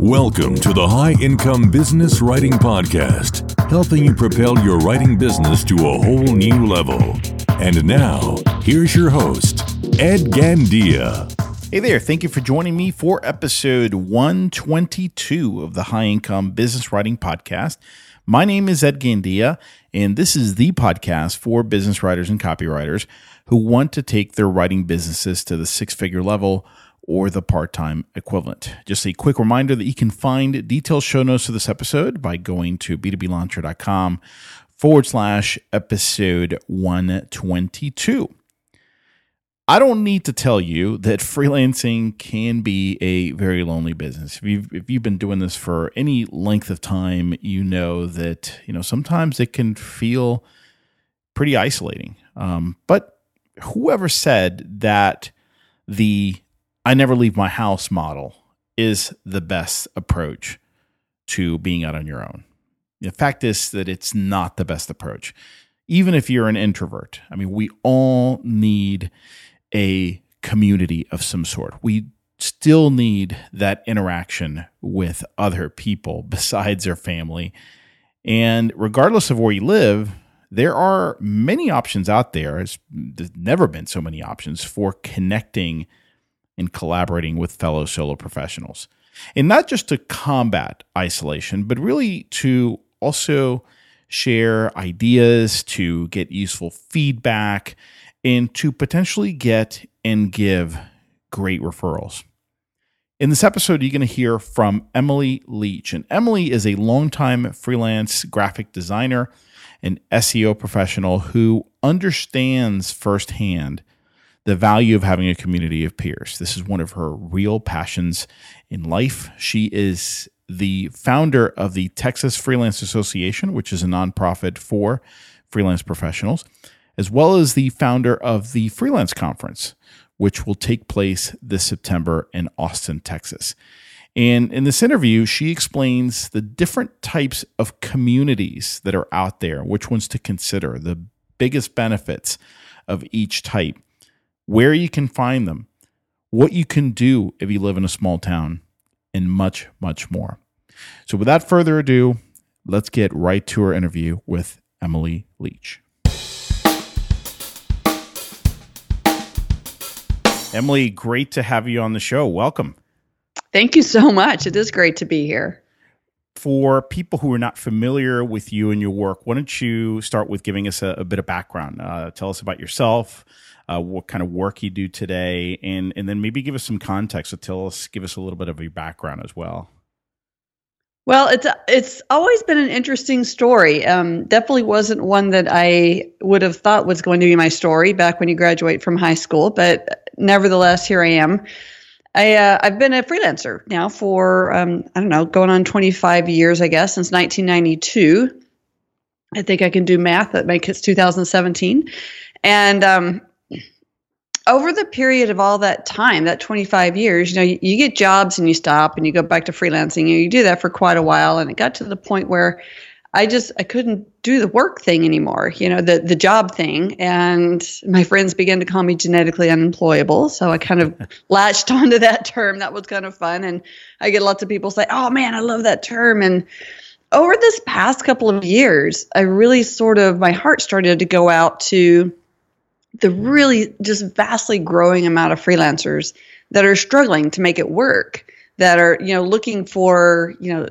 Welcome to the High Income Business Writing Podcast, helping you propel your writing business to a whole new level. And now, here's your host, Ed Gandia. Hey there, thank you for joining me for episode 122 of the High Income Business Writing Podcast. My name is Ed Gandia, and this is the podcast for business writers and copywriters who want to take their writing businesses to the six figure level or the part time equivalent. Just a quick reminder that you can find detailed show notes of this episode by going to b2blauncher.com forward slash episode 122. I don't need to tell you that freelancing can be a very lonely business. If you've, if you've been doing this for any length of time, you know that you know sometimes it can feel pretty isolating. Um, but whoever said that the I never leave my house model is the best approach to being out on your own. The fact is that it's not the best approach. Even if you're an introvert, I mean, we all need a community of some sort. We still need that interaction with other people besides our family. And regardless of where you live, there are many options out there. There's never been so many options for connecting and collaborating with fellow solo professionals. And not just to combat isolation, but really to also share ideas, to get useful feedback, and to potentially get and give great referrals. In this episode, you're going to hear from Emily Leach. And Emily is a longtime freelance graphic designer and SEO professional who understands firsthand the value of having a community of peers. This is one of her real passions in life. She is the founder of the Texas Freelance Association, which is a nonprofit for freelance professionals, as well as the founder of the Freelance Conference, which will take place this September in Austin, Texas. And in this interview, she explains the different types of communities that are out there, which ones to consider, the biggest benefits of each type where you can find them, what you can do if you live in a small town, and much, much more. So, without further ado, let's get right to our interview with Emily Leach. Emily, great to have you on the show. Welcome. Thank you so much. It is great to be here. For people who are not familiar with you and your work, why don't you start with giving us a, a bit of background? Uh, tell us about yourself, uh, what kind of work you do today, and and then maybe give us some context. So tell us, give us a little bit of your background as well. Well, it's it's always been an interesting story. Um, definitely wasn't one that I would have thought was going to be my story back when you graduate from high school, but nevertheless, here I am. I uh, I've been a freelancer now for um, I don't know, going on 25 years, I guess, since 1992. I think I can do math. That makes it 2017, and um, over the period of all that time, that 25 years, you know, you, you, get jobs and you stop and you go back to freelancing. And you do that for quite a while. And it got to the point where I just I couldn't do the work thing anymore, you know, the the job thing. And my friends began to call me genetically unemployable. So I kind of latched onto that term. That was kind of fun. And I get lots of people say, Oh man, I love that term. And over this past couple of years, I really sort of my heart started to go out to the really just vastly growing amount of freelancers that are struggling to make it work that are you know looking for you know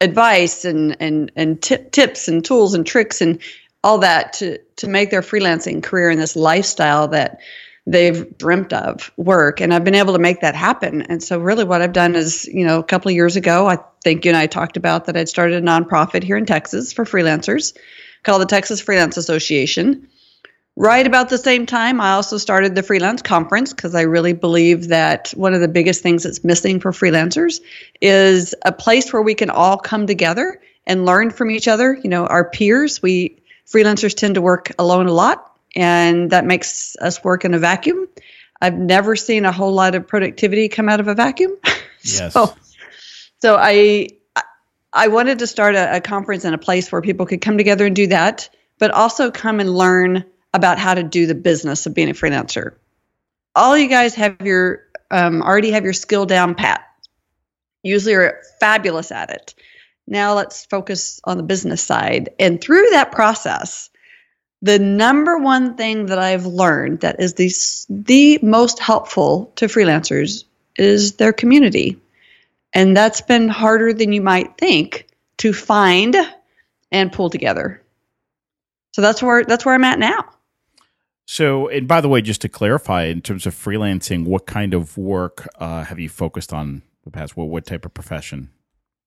advice and and and tip, tips and tools and tricks and all that to to make their freelancing career in this lifestyle that they've dreamt of work. And I've been able to make that happen. And so really what I've done is you know a couple of years ago I think you and I talked about that I'd started a nonprofit here in Texas for freelancers called the Texas Freelance Association Right about the same time, I also started the freelance conference because I really believe that one of the biggest things that's missing for freelancers is a place where we can all come together and learn from each other. You know, our peers, we freelancers tend to work alone a lot, and that makes us work in a vacuum. I've never seen a whole lot of productivity come out of a vacuum. Yes. so, so I I wanted to start a, a conference in a place where people could come together and do that, but also come and learn about how to do the business of being a freelancer. All you guys have your um, already have your skill down pat. usually are fabulous at it. Now let's focus on the business side. And through that process, the number one thing that I've learned that is the, the most helpful to freelancers is their community. And that's been harder than you might think to find and pull together. So that's where that's where I'm at now. So, and by the way, just to clarify, in terms of freelancing, what kind of work uh, have you focused on the past? What what type of profession?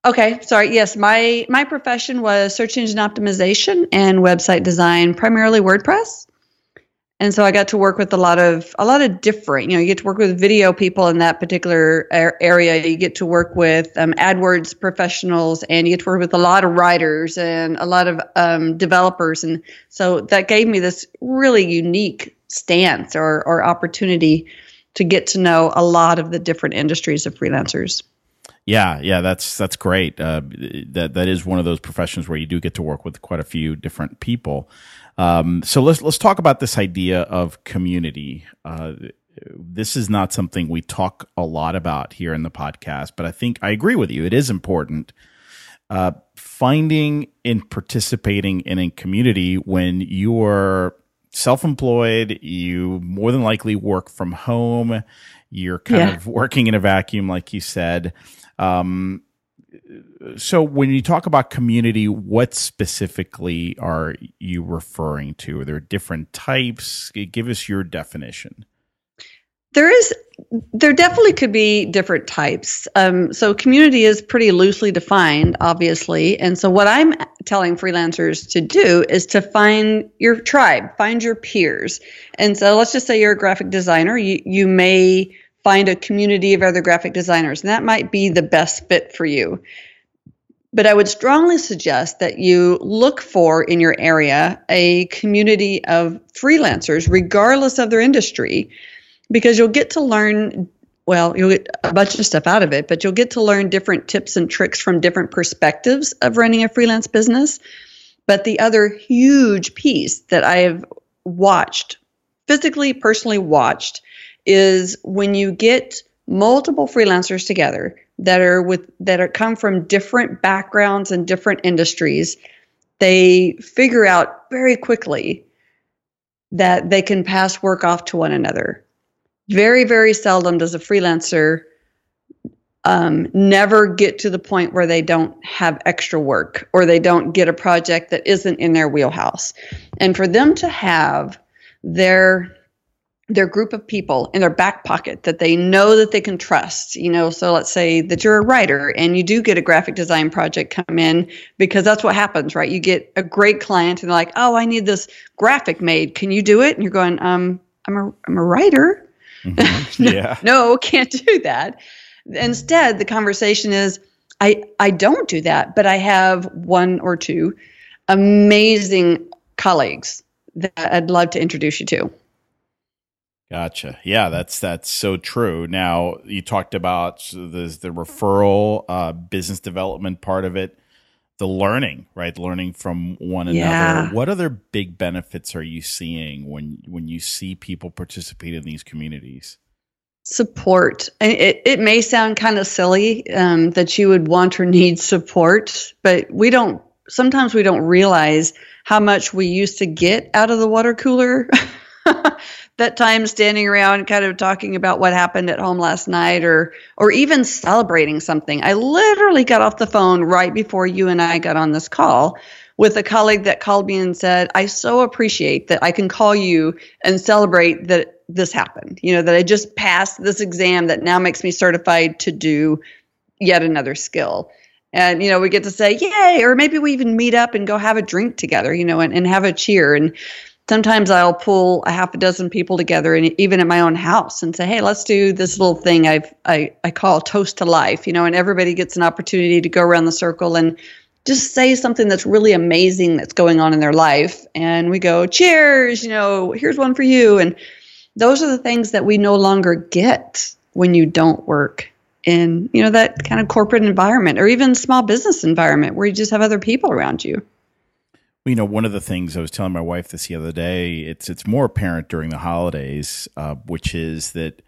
Okay, sorry. Yes, my my profession was search engine optimization and website design, primarily WordPress and so I got to work with a lot of a lot of different. You know, you get to work with video people in that particular area. You get to work with um, AdWords professionals, and you get to work with a lot of writers and a lot of um, developers. And so that gave me this really unique stance or or opportunity to get to know a lot of the different industries of freelancers. Yeah, yeah, that's that's great. Uh, that that is one of those professions where you do get to work with quite a few different people. Um, so let's let's talk about this idea of community. Uh, this is not something we talk a lot about here in the podcast, but I think I agree with you. It is important. Uh, finding and participating in a community when you're self-employed, you more than likely work from home. You're kind yeah. of working in a vacuum, like you said. Um, so when you talk about community, what specifically are you referring to? Are there different types? Give us your definition. There is, there definitely could be different types. Um, so community is pretty loosely defined, obviously. And so what I'm telling freelancers to do is to find your tribe, find your peers. And so let's just say you're a graphic designer. You, you may find a community of other graphic designers, and that might be the best fit for you. But I would strongly suggest that you look for in your area a community of freelancers, regardless of their industry, because you'll get to learn. Well, you'll get a bunch of stuff out of it, but you'll get to learn different tips and tricks from different perspectives of running a freelance business. But the other huge piece that I have watched, physically, personally watched, is when you get multiple freelancers together that are with that are come from different backgrounds and different industries they figure out very quickly that they can pass work off to one another. Very very seldom does a freelancer um, never get to the point where they don't have extra work or they don't get a project that isn't in their wheelhouse. And for them to have their their group of people in their back pocket that they know that they can trust you know so let's say that you're a writer and you do get a graphic design project come in because that's what happens right? You get a great client and they're like oh i need this graphic made. Can you do it? And you're going um i'm a i'm a writer. Mm-hmm. yeah. No can't do that. Instead the conversation is i i don't do that but i have one or two amazing colleagues that i'd love to introduce you to Gotcha. Yeah, that's that's so true. Now you talked about the the referral, uh, business development part of it, the learning, right? Learning from one another. What other big benefits are you seeing when when you see people participate in these communities? Support. It it may sound kind of silly um, that you would want or need support, but we don't. Sometimes we don't realize how much we used to get out of the water cooler. that time standing around kind of talking about what happened at home last night or or even celebrating something. I literally got off the phone right before you and I got on this call with a colleague that called me and said, "I so appreciate that I can call you and celebrate that this happened. You know, that I just passed this exam that now makes me certified to do yet another skill." And you know, we get to say, "Yay!" or maybe we even meet up and go have a drink together, you know, and, and have a cheer and sometimes I'll pull a half a dozen people together and even at my own house and say, Hey, let's do this little thing I've, I, I call toast to life, you know, and everybody gets an opportunity to go around the circle and just say something that's really amazing that's going on in their life. And we go, cheers, you know, here's one for you. And those are the things that we no longer get when you don't work in, you know, that kind of corporate environment or even small business environment where you just have other people around you you know, one of the things I was telling my wife this the other day, it's it's more apparent during the holidays, uh, which is that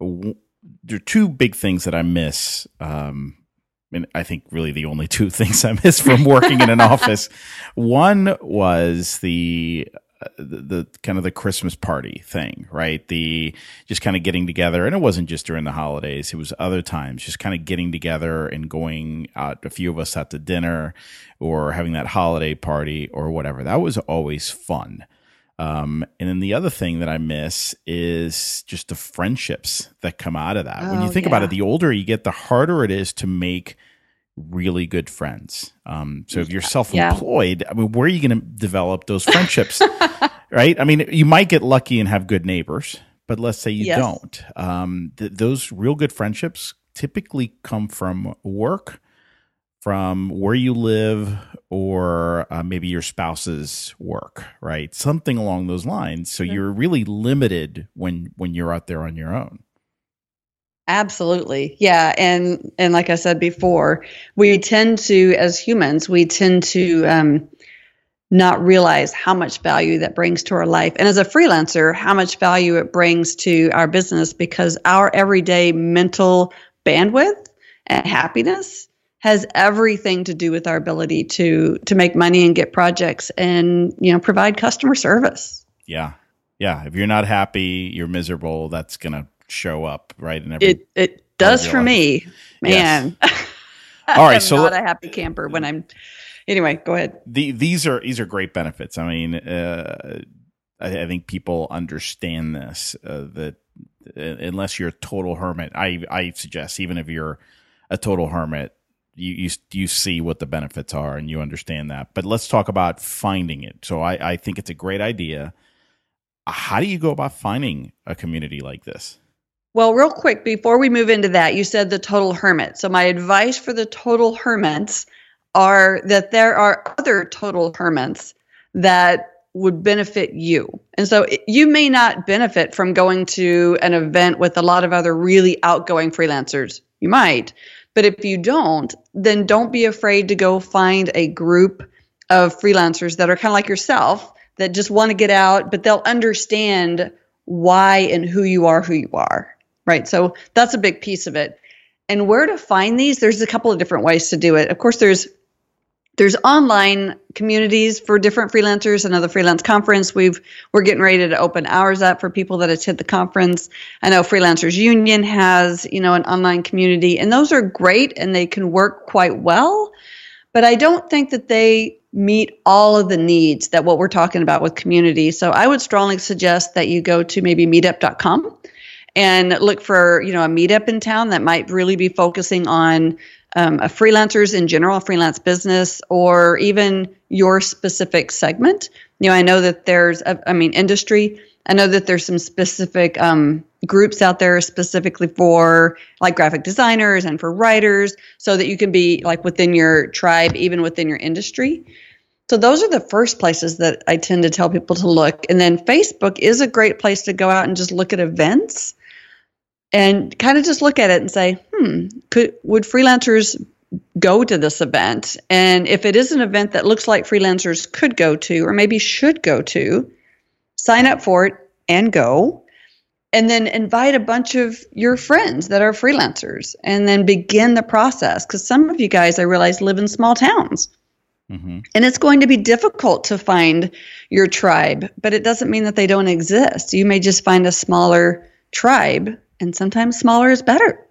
w- there are two big things that I miss um, and I think really the only two things I miss from working in an office. One was the, the, the kind of the Christmas party thing, right? The just kind of getting together, and it wasn't just during the holidays; it was other times. Just kind of getting together and going out. A few of us out to dinner, or having that holiday party, or whatever. That was always fun. Um, and then the other thing that I miss is just the friendships that come out of that. Oh, when you oh, think yeah. about it, the older you get, the harder it is to make really good friends. Um, so if you're self-employed, yeah. I mean, where are you going to develop those friendships? right? I mean, you might get lucky and have good neighbors, but let's say you yes. don't. Um, th- those real good friendships typically come from work from where you live or uh, maybe your spouse's work, right? Something along those lines. So you're really limited when when you're out there on your own. Absolutely. Yeah, and and like I said before, we tend to as humans, we tend to um not realize how much value that brings to our life. And as a freelancer, how much value it brings to our business because our everyday mental bandwidth and happiness has everything to do with our ability to to make money and get projects and you know provide customer service. Yeah, yeah. If you're not happy, you're miserable. That's gonna show up right in every. It it does for life. me, man. Yes. All right, so not a happy camper when I'm. Anyway, go ahead. The, these are these are great benefits. I mean, uh, I, I, think people understand this uh, that uh, unless you're a total hermit, I I suggest even if you're a total hermit, you, you you see what the benefits are and you understand that. But let's talk about finding it. So I, I think it's a great idea. How do you go about finding a community like this? Well, real quick before we move into that, you said the total hermit. So my advice for the total hermits are that there are other total hermits that would benefit you. And so you may not benefit from going to an event with a lot of other really outgoing freelancers. You might, but if you don't, then don't be afraid to go find a group of freelancers that are kind of like yourself that just want to get out, but they'll understand why and who you are, who you are. Right. So that's a big piece of it. And where to find these, there's a couple of different ways to do it. Of course, there's there's online communities for different freelancers. Another freelance conference. We've we're getting ready to open hours up for people that attend the conference. I know Freelancers Union has you know an online community, and those are great and they can work quite well. But I don't think that they meet all of the needs that what we're talking about with community. So I would strongly suggest that you go to maybe meetup.com and look for you know a meetup in town that might really be focusing on um, freelancers in general, freelance business, or even your specific segment. You know, I know that there's, a, I mean, industry. I know that there's some specific um, groups out there specifically for like graphic designers and for writers, so that you can be like within your tribe, even within your industry. So those are the first places that I tend to tell people to look. And then Facebook is a great place to go out and just look at events and kind of just look at it and say, hmm, could would freelancers go to this event? And if it is an event that looks like freelancers could go to or maybe should go to, sign up for it and go. And then invite a bunch of your friends that are freelancers and then begin the process. Because some of you guys, I realize, live in small towns. Mm-hmm. And it's going to be difficult to find your tribe, but it doesn't mean that they don't exist. You may just find a smaller tribe and sometimes smaller is better.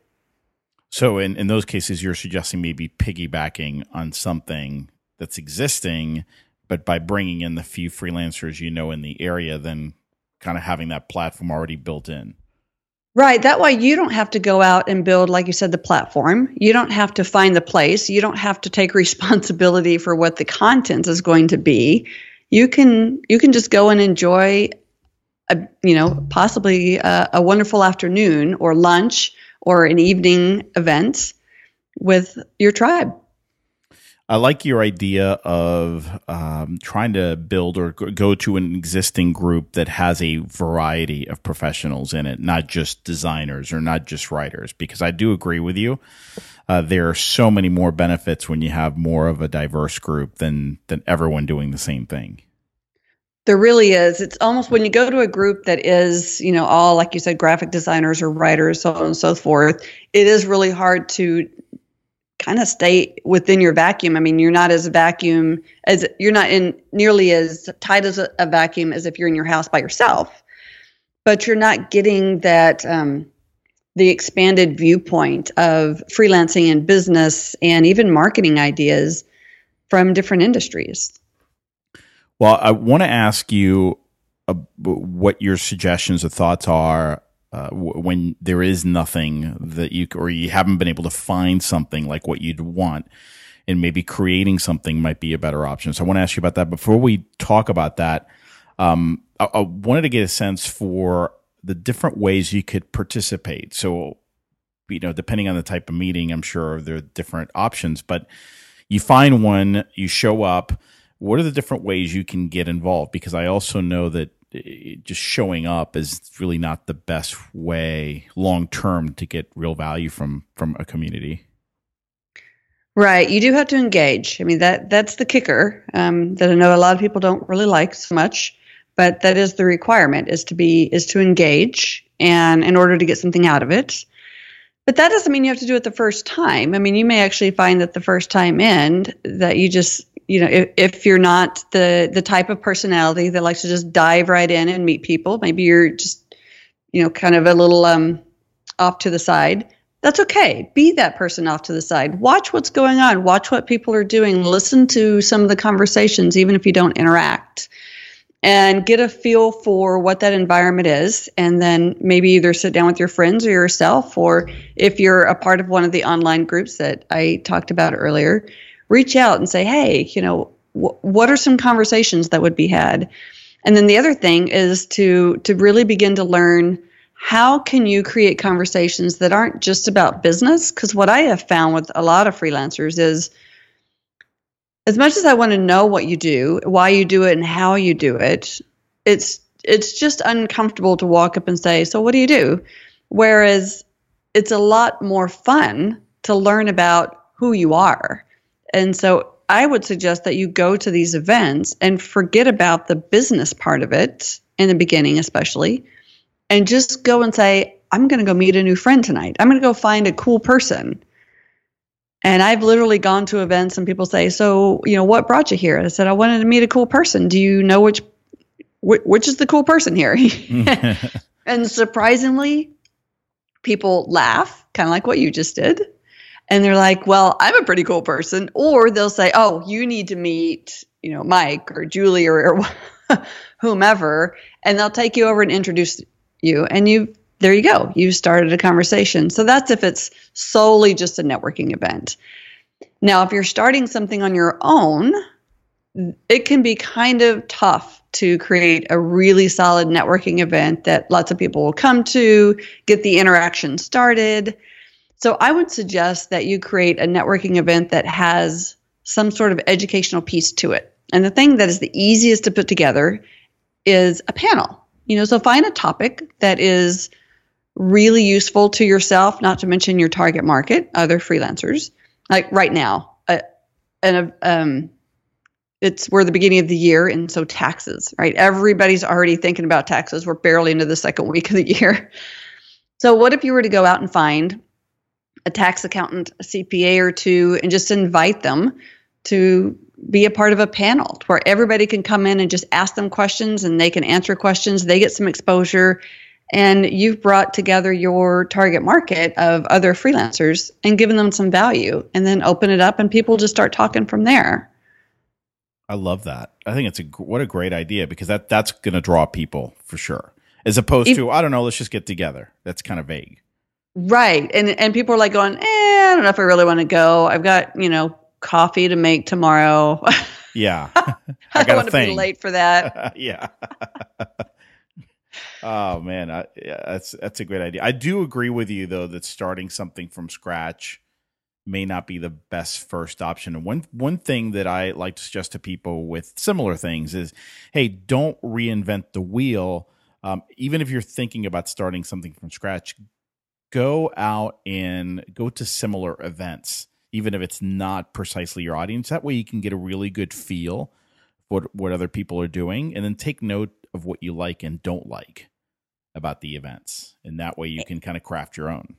So in, in those cases, you're suggesting maybe piggybacking on something that's existing, but by bringing in the few freelancers you know in the area, then kind of having that platform already built in. Right. That way you don't have to go out and build, like you said, the platform. You don't have to find the place. You don't have to take responsibility for what the content is going to be. You can you can just go and enjoy a, you know, possibly a, a wonderful afternoon or lunch or an evening event with your tribe. I like your idea of um, trying to build or go to an existing group that has a variety of professionals in it, not just designers or not just writers, because I do agree with you. Uh, there are so many more benefits when you have more of a diverse group than than everyone doing the same thing. There really is. It's almost when you go to a group that is, you know, all like you said, graphic designers or writers, so on and so forth. It is really hard to kind of stay within your vacuum. I mean, you're not as vacuum as you're not in nearly as tight as a, a vacuum as if you're in your house by yourself, but you're not getting that um, the expanded viewpoint of freelancing and business and even marketing ideas from different industries. Well, I want to ask you uh, what your suggestions or thoughts are uh, when there is nothing that you or you haven't been able to find something like what you'd want and maybe creating something might be a better option. So i want to ask you about that. Before we talk about that um, I, I wanted to get a sense for the different ways you could participate. So you know depending on the type of meeting i'm sure there are different options but you find one you show up what are the different ways you can get involved because i also know that just showing up is really not the best way long term to get real value from from a community. Right, you do have to engage. I mean that that's the kicker um, that I know a lot of people don't really like so much, but that is the requirement is to be is to engage, and in order to get something out of it. But that doesn't mean you have to do it the first time. I mean, you may actually find that the first time in that you just you know if, if you're not the the type of personality that likes to just dive right in and meet people maybe you're just you know kind of a little um off to the side that's okay. Be that person off to the side. Watch what's going on. Watch what people are doing. Listen to some of the conversations even if you don't interact and get a feel for what that environment is and then maybe either sit down with your friends or yourself or if you're a part of one of the online groups that i talked about earlier reach out and say, hey, you know, wh- what are some conversations that would be had? And then the other thing is to to really begin to learn how can you create conversations that aren't just about business because what I have found with a lot of freelancers is as much as I want to know what you do, why you do it and how you do it, it's it's just uncomfortable to walk up and say, "So what do you do?" Whereas it's a lot more fun to learn about who you are and so I would suggest that you go to these events and forget about the business part of it in the beginning, especially, and just go and say, I'm going to go meet a new friend tonight. I'm going to go find a cool person. And I've literally gone to events and people say, "So, you know, what brought you here?" And I said, "I wanted to meet a cool person. Do you know which which is the cool person here?" and surprisingly, people laugh, kind of like what you just did and they're like, "Well, I'm a pretty cool person," or they'll say, "Oh, you need to meet, you know, Mike or Julie or, or whomever," and they'll take you over and introduce you, and you there you go, you started a conversation. So that's if it's solely just a networking event. Now, if you're starting something on your own, it can be kind of tough to create a really solid networking event that lots of people will come to, get the interaction started so I would suggest that you create a networking event that has some sort of educational piece to it. And the thing that is the easiest to put together is a panel. You know, so find a topic that is really useful to yourself, not to mention your target market, other freelancers. Like right now, uh, and um, it's we're the beginning of the year, and so taxes, right? Everybody's already thinking about taxes. We're barely into the second week of the year. So, what if you were to go out and find a tax accountant, a CPA or two, and just invite them to be a part of a panel where everybody can come in and just ask them questions and they can answer questions. They get some exposure. And you've brought together your target market of other freelancers and given them some value, and then open it up, and people just start talking from there. I love that. I think it's a what a great idea because that that's going to draw people for sure, as opposed if, to I don't know, let's just get together. That's kind of vague. Right. And and people are like going, eh, I don't know if I really want to go. I've got, you know, coffee to make tomorrow. Yeah. I, I don't want to be late for that. yeah. Oh man, I, yeah, that's that's a great idea. I do agree with you though that starting something from scratch may not be the best first option. And one one thing that I like to suggest to people with similar things is, hey, don't reinvent the wheel. Um, even if you're thinking about starting something from scratch, go out and go to similar events, even if it's not precisely your audience. That way you can get a really good feel for what, what other people are doing and then take note of what you like and don't like about the events. And that way you can kind of craft your own.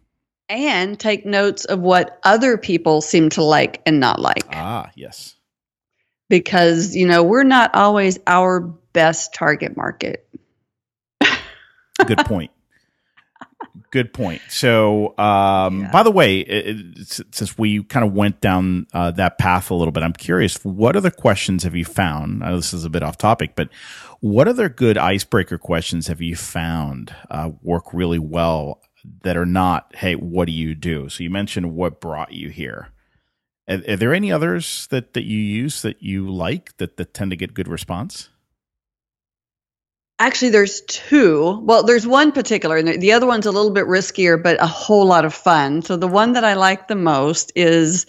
and take notes of what other people seem to like and not like. Ah, yes. Because, you know, we're not always our best target market. Good point. Good point. So, um, yeah. by the way, it, it, since we kind of went down uh, that path a little bit, I'm curious. What other questions have you found? I know this is a bit off topic, but what other good icebreaker questions have you found uh, work really well that are not, "Hey, what do you do?" So you mentioned what brought you here. Are, are there any others that that you use that you like that that tend to get good response? Actually, there's two. Well, there's one particular, and the other one's a little bit riskier, but a whole lot of fun. So the one that I like the most is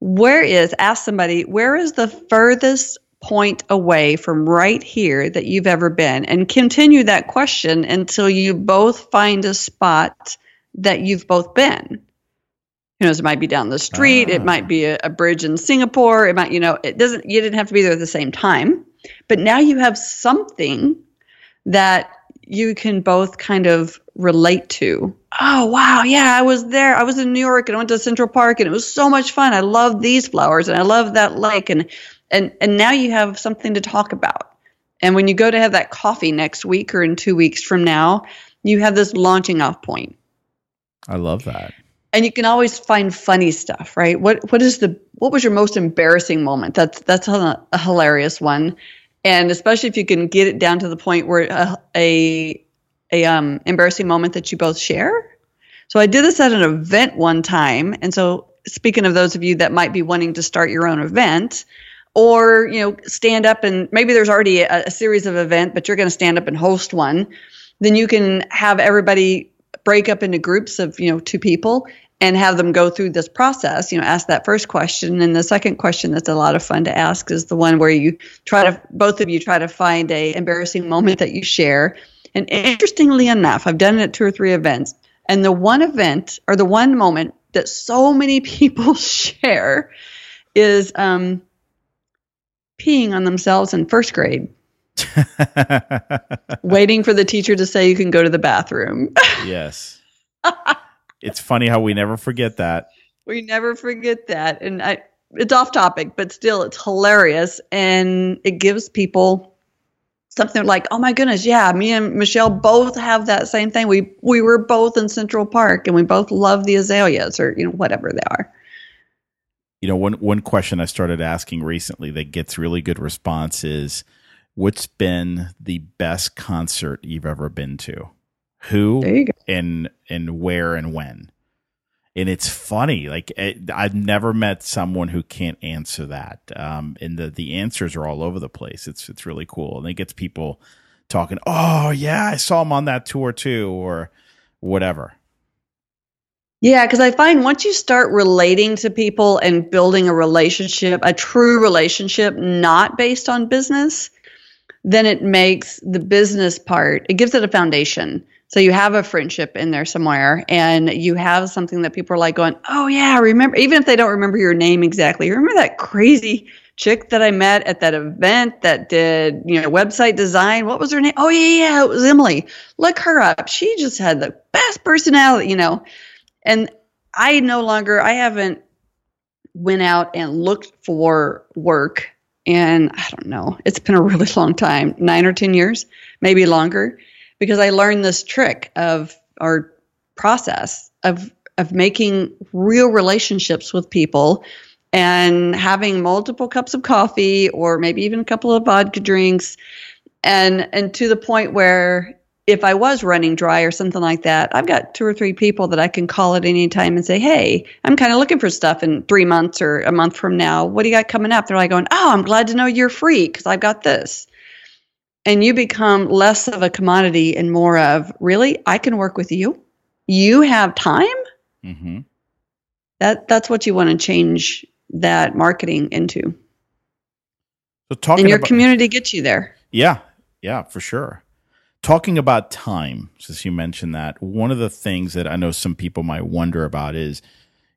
where is, ask somebody, where is the furthest point away from right here that you've ever been? And continue that question until you both find a spot that you've both been. You know, it might be down the street, it might ah. be a, a bridge in Singapore, it might, you know, it doesn't, you didn't have to be there at the same time. But now you have something that you can both kind of relate to. Oh, wow. Yeah, I was there. I was in New York and I went to Central Park and it was so much fun. I love these flowers and I love that lake and and and now you have something to talk about. And when you go to have that coffee next week or in 2 weeks from now, you have this launching off point. I love that. And you can always find funny stuff, right? What what is the what was your most embarrassing moment? That's that's a, a hilarious one and especially if you can get it down to the point where a, a, a um, embarrassing moment that you both share. So I did this at an event one time, and so speaking of those of you that might be wanting to start your own event, or you know stand up and maybe there's already a, a series of event, but you're going to stand up and host one, then you can have everybody break up into groups of you know two people and have them go through this process you know ask that first question. And the second question that's a lot of fun to ask is the one where you try to both of you try to find a embarrassing moment that you share. And interestingly enough i've done it at two or three events. And the one event or the one moment that so many people share is um, peeing on themselves in first grade. Waiting for the teacher to say you can go to the bathroom. Yes it's funny how we never forget that. We never forget that. And I, it's off topic, but still, it's hilarious. And it gives people something like, oh my goodness, yeah, me and Michelle both have that same thing. We, we were both in Central Park and we both love the azaleas or, you know, whatever they are. You know, one, one question I started asking recently that gets really good response is what's been the best concert you've ever been to? Who and and where and when. And it's funny like it, i've never met someone who can't answer that um, and the the answers are all over the place. It's it's really cool. And it gets people talking oh yeah i saw him on that tour too or whatever. Yeah, because I find once you start relating to people and building a relationship, a true relationship, not based on business, then it makes the business part, it gives it a foundation. So you have a friendship in there somewhere and you have something that people are like going, Oh yeah, remember even if they don't remember your name exactly, remember that crazy chick that I met at that event that did, you know, website design. What was her name? Oh yeah, yeah, it was Emily. Look her up. She just had the best personality, you know. And I no longer I haven't went out and looked for work and I don't know. It's been a really long time, 9 or 10 years, maybe longer because I learned this trick of our process of of making real relationships with people and having multiple cups of coffee or maybe even a couple of vodka drinks and and to the point where if I was running dry or something like that, I've got two or three people that I can call at any time and say, Hey, I'm kind of looking for stuff in three months or a month from now. What do you got coming up? They're like going, Oh, I'm glad to know you're free because I've got this and you become less of a commodity and more of really? I can work with you? You have time? Mm-hmm. that that's what you want to change that marketing into. So talking and your about, community gets you there. Yeah yeah for sure. Talking about time since you mentioned that one of the things that i know some people might wonder about is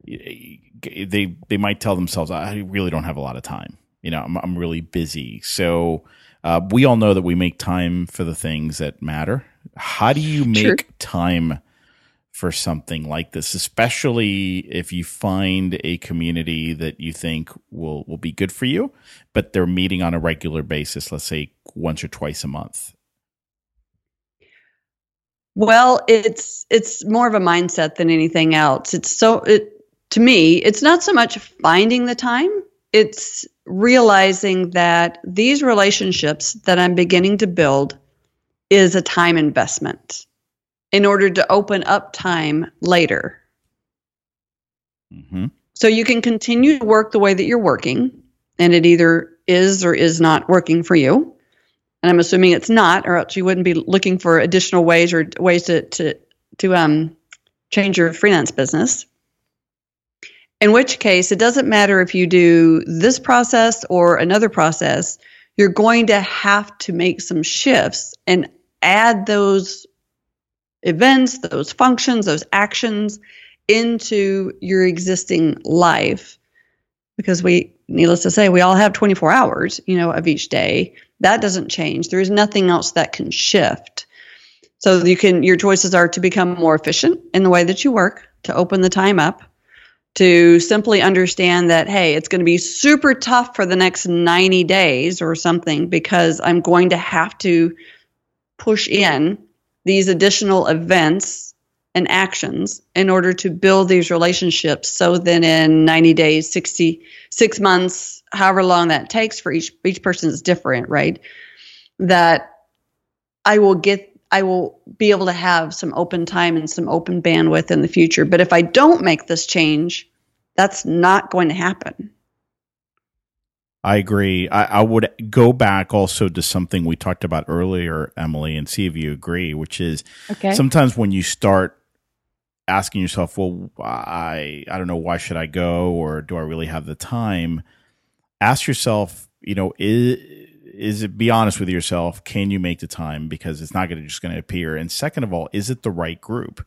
they they might tell themselves i really don't have a lot of time. You know i'm, I'm really busy. So uh, we all know that we make time for the things that matter. How do you make True. time for something like this, especially if you find a community that you think will will be good for you, but they're meeting on a regular basis, let's say once or twice a month. Well, it's it's more of a mindset than anything else. It's so it to me, it's not so much finding the time, it's realizing that these relationships that I'm beginning to build is a time investment in order to open up time later. Mm-hmm. So you can continue to work the way that you're working, and it either is or is not working for you. And I'm assuming it's not, or else you wouldn't be looking for additional ways or ways to to to um change your freelance business. In which case, it doesn't matter if you do this process or another process, you're going to have to make some shifts and add those events, those functions, those actions into your existing life. Because we, needless to say, we all have 24 hours, you know, of each day. That doesn't change. There is nothing else that can shift. So you can, your choices are to become more efficient in the way that you work, to open the time up, to simply understand that, hey, it's going to be super tough for the next 90 days or something because I'm going to have to push in these additional events and actions in order to build these relationships. So then in 90 days, 60, six months, however long that takes for each, each person is different, right? That I will get I will be able to have some open time and some open bandwidth in the future. But if I don't make this change, that's not going to happen. I agree. I, I, would go back also to something we talked about earlier, Emily, and see if you agree, which is okay. sometimes when you start asking yourself, well, I, I don't know, why should I go? Or do I really have the time? Ask yourself, you know, is, is it be honest with yourself? Can you make the time? Because it's not going to just going to appear. And second of all, is it the right group?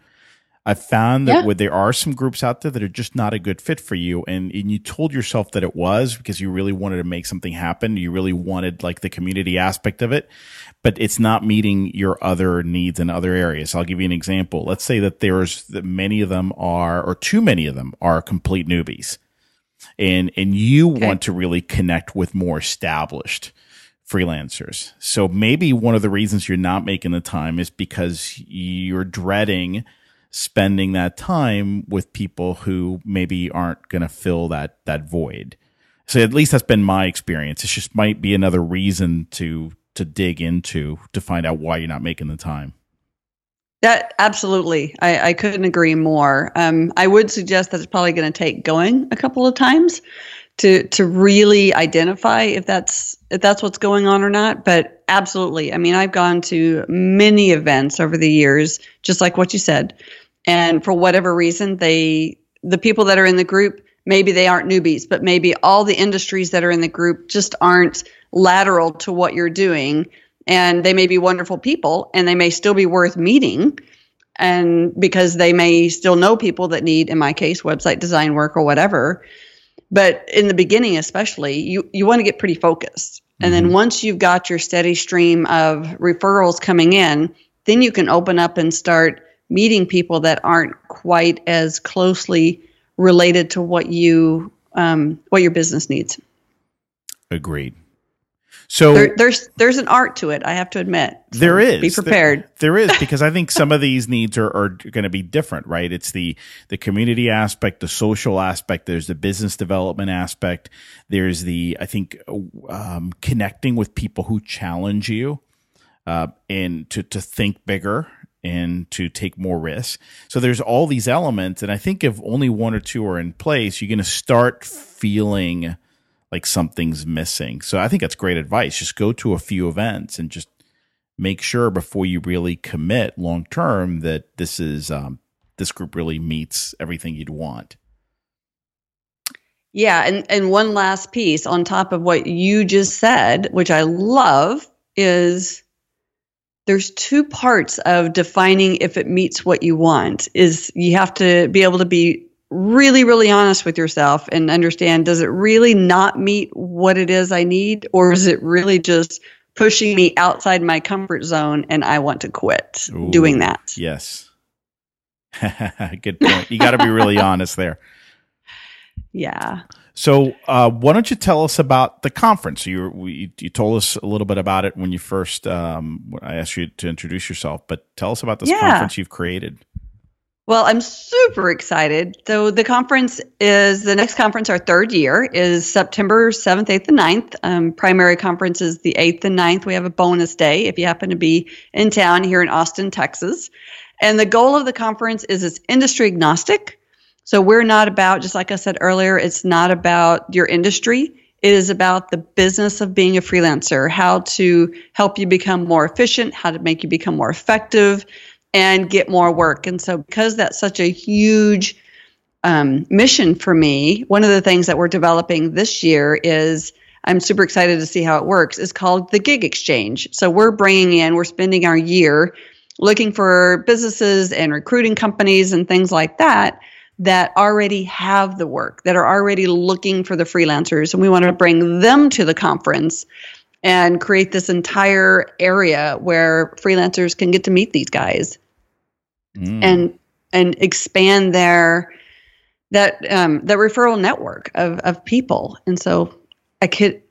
I've found that yeah. where there are some groups out there that are just not a good fit for you, and, and you told yourself that it was because you really wanted to make something happen. You really wanted like the community aspect of it, but it's not meeting your other needs in other areas. I'll give you an example. Let's say that there's that many of them are, or too many of them are complete newbies, and and you okay. want to really connect with more established freelancers. So maybe one of the reasons you're not making the time is because you're dreading spending that time with people who maybe aren't going to fill that that void. So at least that's been my experience. It just might be another reason to to dig into to find out why you're not making the time. That absolutely, I, I couldn't agree more. Um, I would suggest that it's probably going to take going a couple of times to to really identify if that's if that's what's going on or not. But absolutely, I mean, I've gone to many events over the years, just like what you said, and for whatever reason they the people that are in the group maybe they aren't newbies but maybe all the industries that are in the group just aren't lateral to what you're doing and they may be wonderful people and they may still be worth meeting and because they may still know people that need in my case website design work or whatever but in the beginning especially you you want to get pretty focused and then mm-hmm. once you've got your steady stream of referrals coming in then you can open up and start meeting people that aren't quite as closely related to what you um, what your business needs. Agreed. So there, there's there's an art to it. I have to admit. So there is. Be prepared. There, there is because I think some of these needs are, are going to be different, right? It's the the community aspect, the social aspect. There's the business development aspect. There's the I think um, connecting with people who challenge you uh, and to to think bigger and to take more risks. So there's all these elements, and I think if only one or two are in place, you're going to start feeling like something's missing. So I think that's great advice. Just go to a few events and just make sure before you really commit long term that this is um, this group really meets everything you'd want. Yeah, and and one last piece on top of what you just said, which I love, is there's two parts of defining if it meets what you want is you have to be able to be really really honest with yourself and understand does it really not meet what it is i need or is it really just pushing me outside my comfort zone and i want to quit Ooh, doing that yes Good point. You got to be really honest there. Yeah. So, uh, why don't you tell us about the conference? You we, you told us a little bit about it when you first. Um, I asked you to introduce yourself, but tell us about this Yeah. conference you've created. Well, I'm super excited. So the conference is the next conference, our third year, is September 7th, 8th, and 9th. Um, primary conference is the 8th and 9th. We have a bonus day if you happen to be in town here in Austin, Texas. And the goal of the conference is it's industry agnostic. So we're not about, just like I said earlier, it's not about your industry. It is about the business of being a freelancer, how to help you become more efficient, how to make you become more effective, and get more work. And so, because that's such a huge um, mission for me, one of the things that we're developing this year is I'm super excited to see how it works. Is called the Gig Exchange. So we're bringing in, we're spending our year looking for businesses and recruiting companies and things like that that already have the work, that are already looking for the freelancers, and we want to bring them to the conference and create this entire area where freelancers can get to meet these guys Mm. and and expand their that um, that referral network of of people. And so I could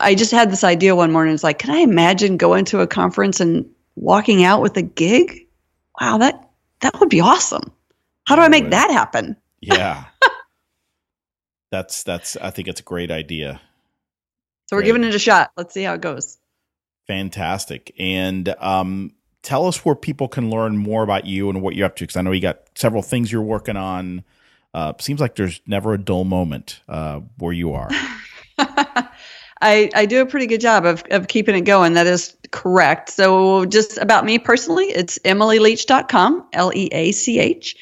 I just had this idea one morning. It's like, can I imagine going to a conference and walking out with a gig? Wow, that that would be awesome. How do I make that happen? yeah, that's that's. I think it's a great idea. So we're Great. giving it a shot. Let's see how it goes. Fantastic. And um, tell us where people can learn more about you and what you're up to. Because I know you got several things you're working on. Uh, seems like there's never a dull moment uh, where you are. I, I do a pretty good job of, of keeping it going. That is correct. So, just about me personally, it's emilyleach.com, L E A C H.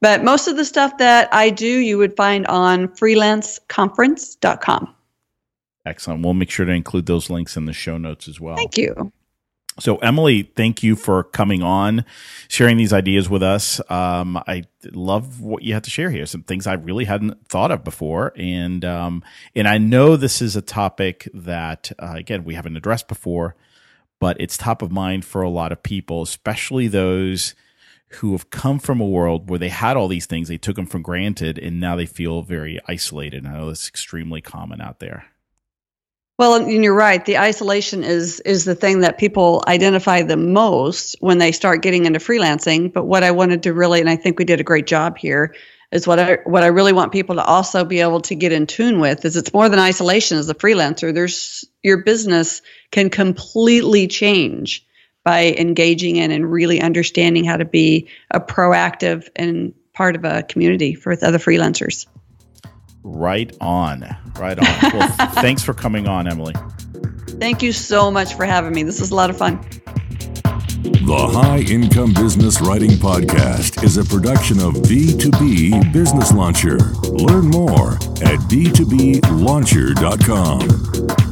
But most of the stuff that I do, you would find on freelanceconference.com. Excellent. We'll make sure to include those links in the show notes as well. Thank you. So, Emily, thank you for coming on, sharing these ideas with us. Um, I love what you had to share here. Some things I really hadn't thought of before, and um, and I know this is a topic that uh, again we haven't addressed before, but it's top of mind for a lot of people, especially those who have come from a world where they had all these things, they took them for granted, and now they feel very isolated. I know that's extremely common out there. Well, and you're right. The isolation is is the thing that people identify the most when they start getting into freelancing. But what I wanted to really, and I think we did a great job here, is what I what I really want people to also be able to get in tune with is it's more than isolation as a freelancer. There's your business can completely change by engaging in and really understanding how to be a proactive and part of a community for other freelancers. Right on, right on. Well, thanks for coming on, Emily. Thank you so much for having me. This was a lot of fun. The High Income Business Writing Podcast is a production of B2B Business Launcher. Learn more at b2blauncher.com.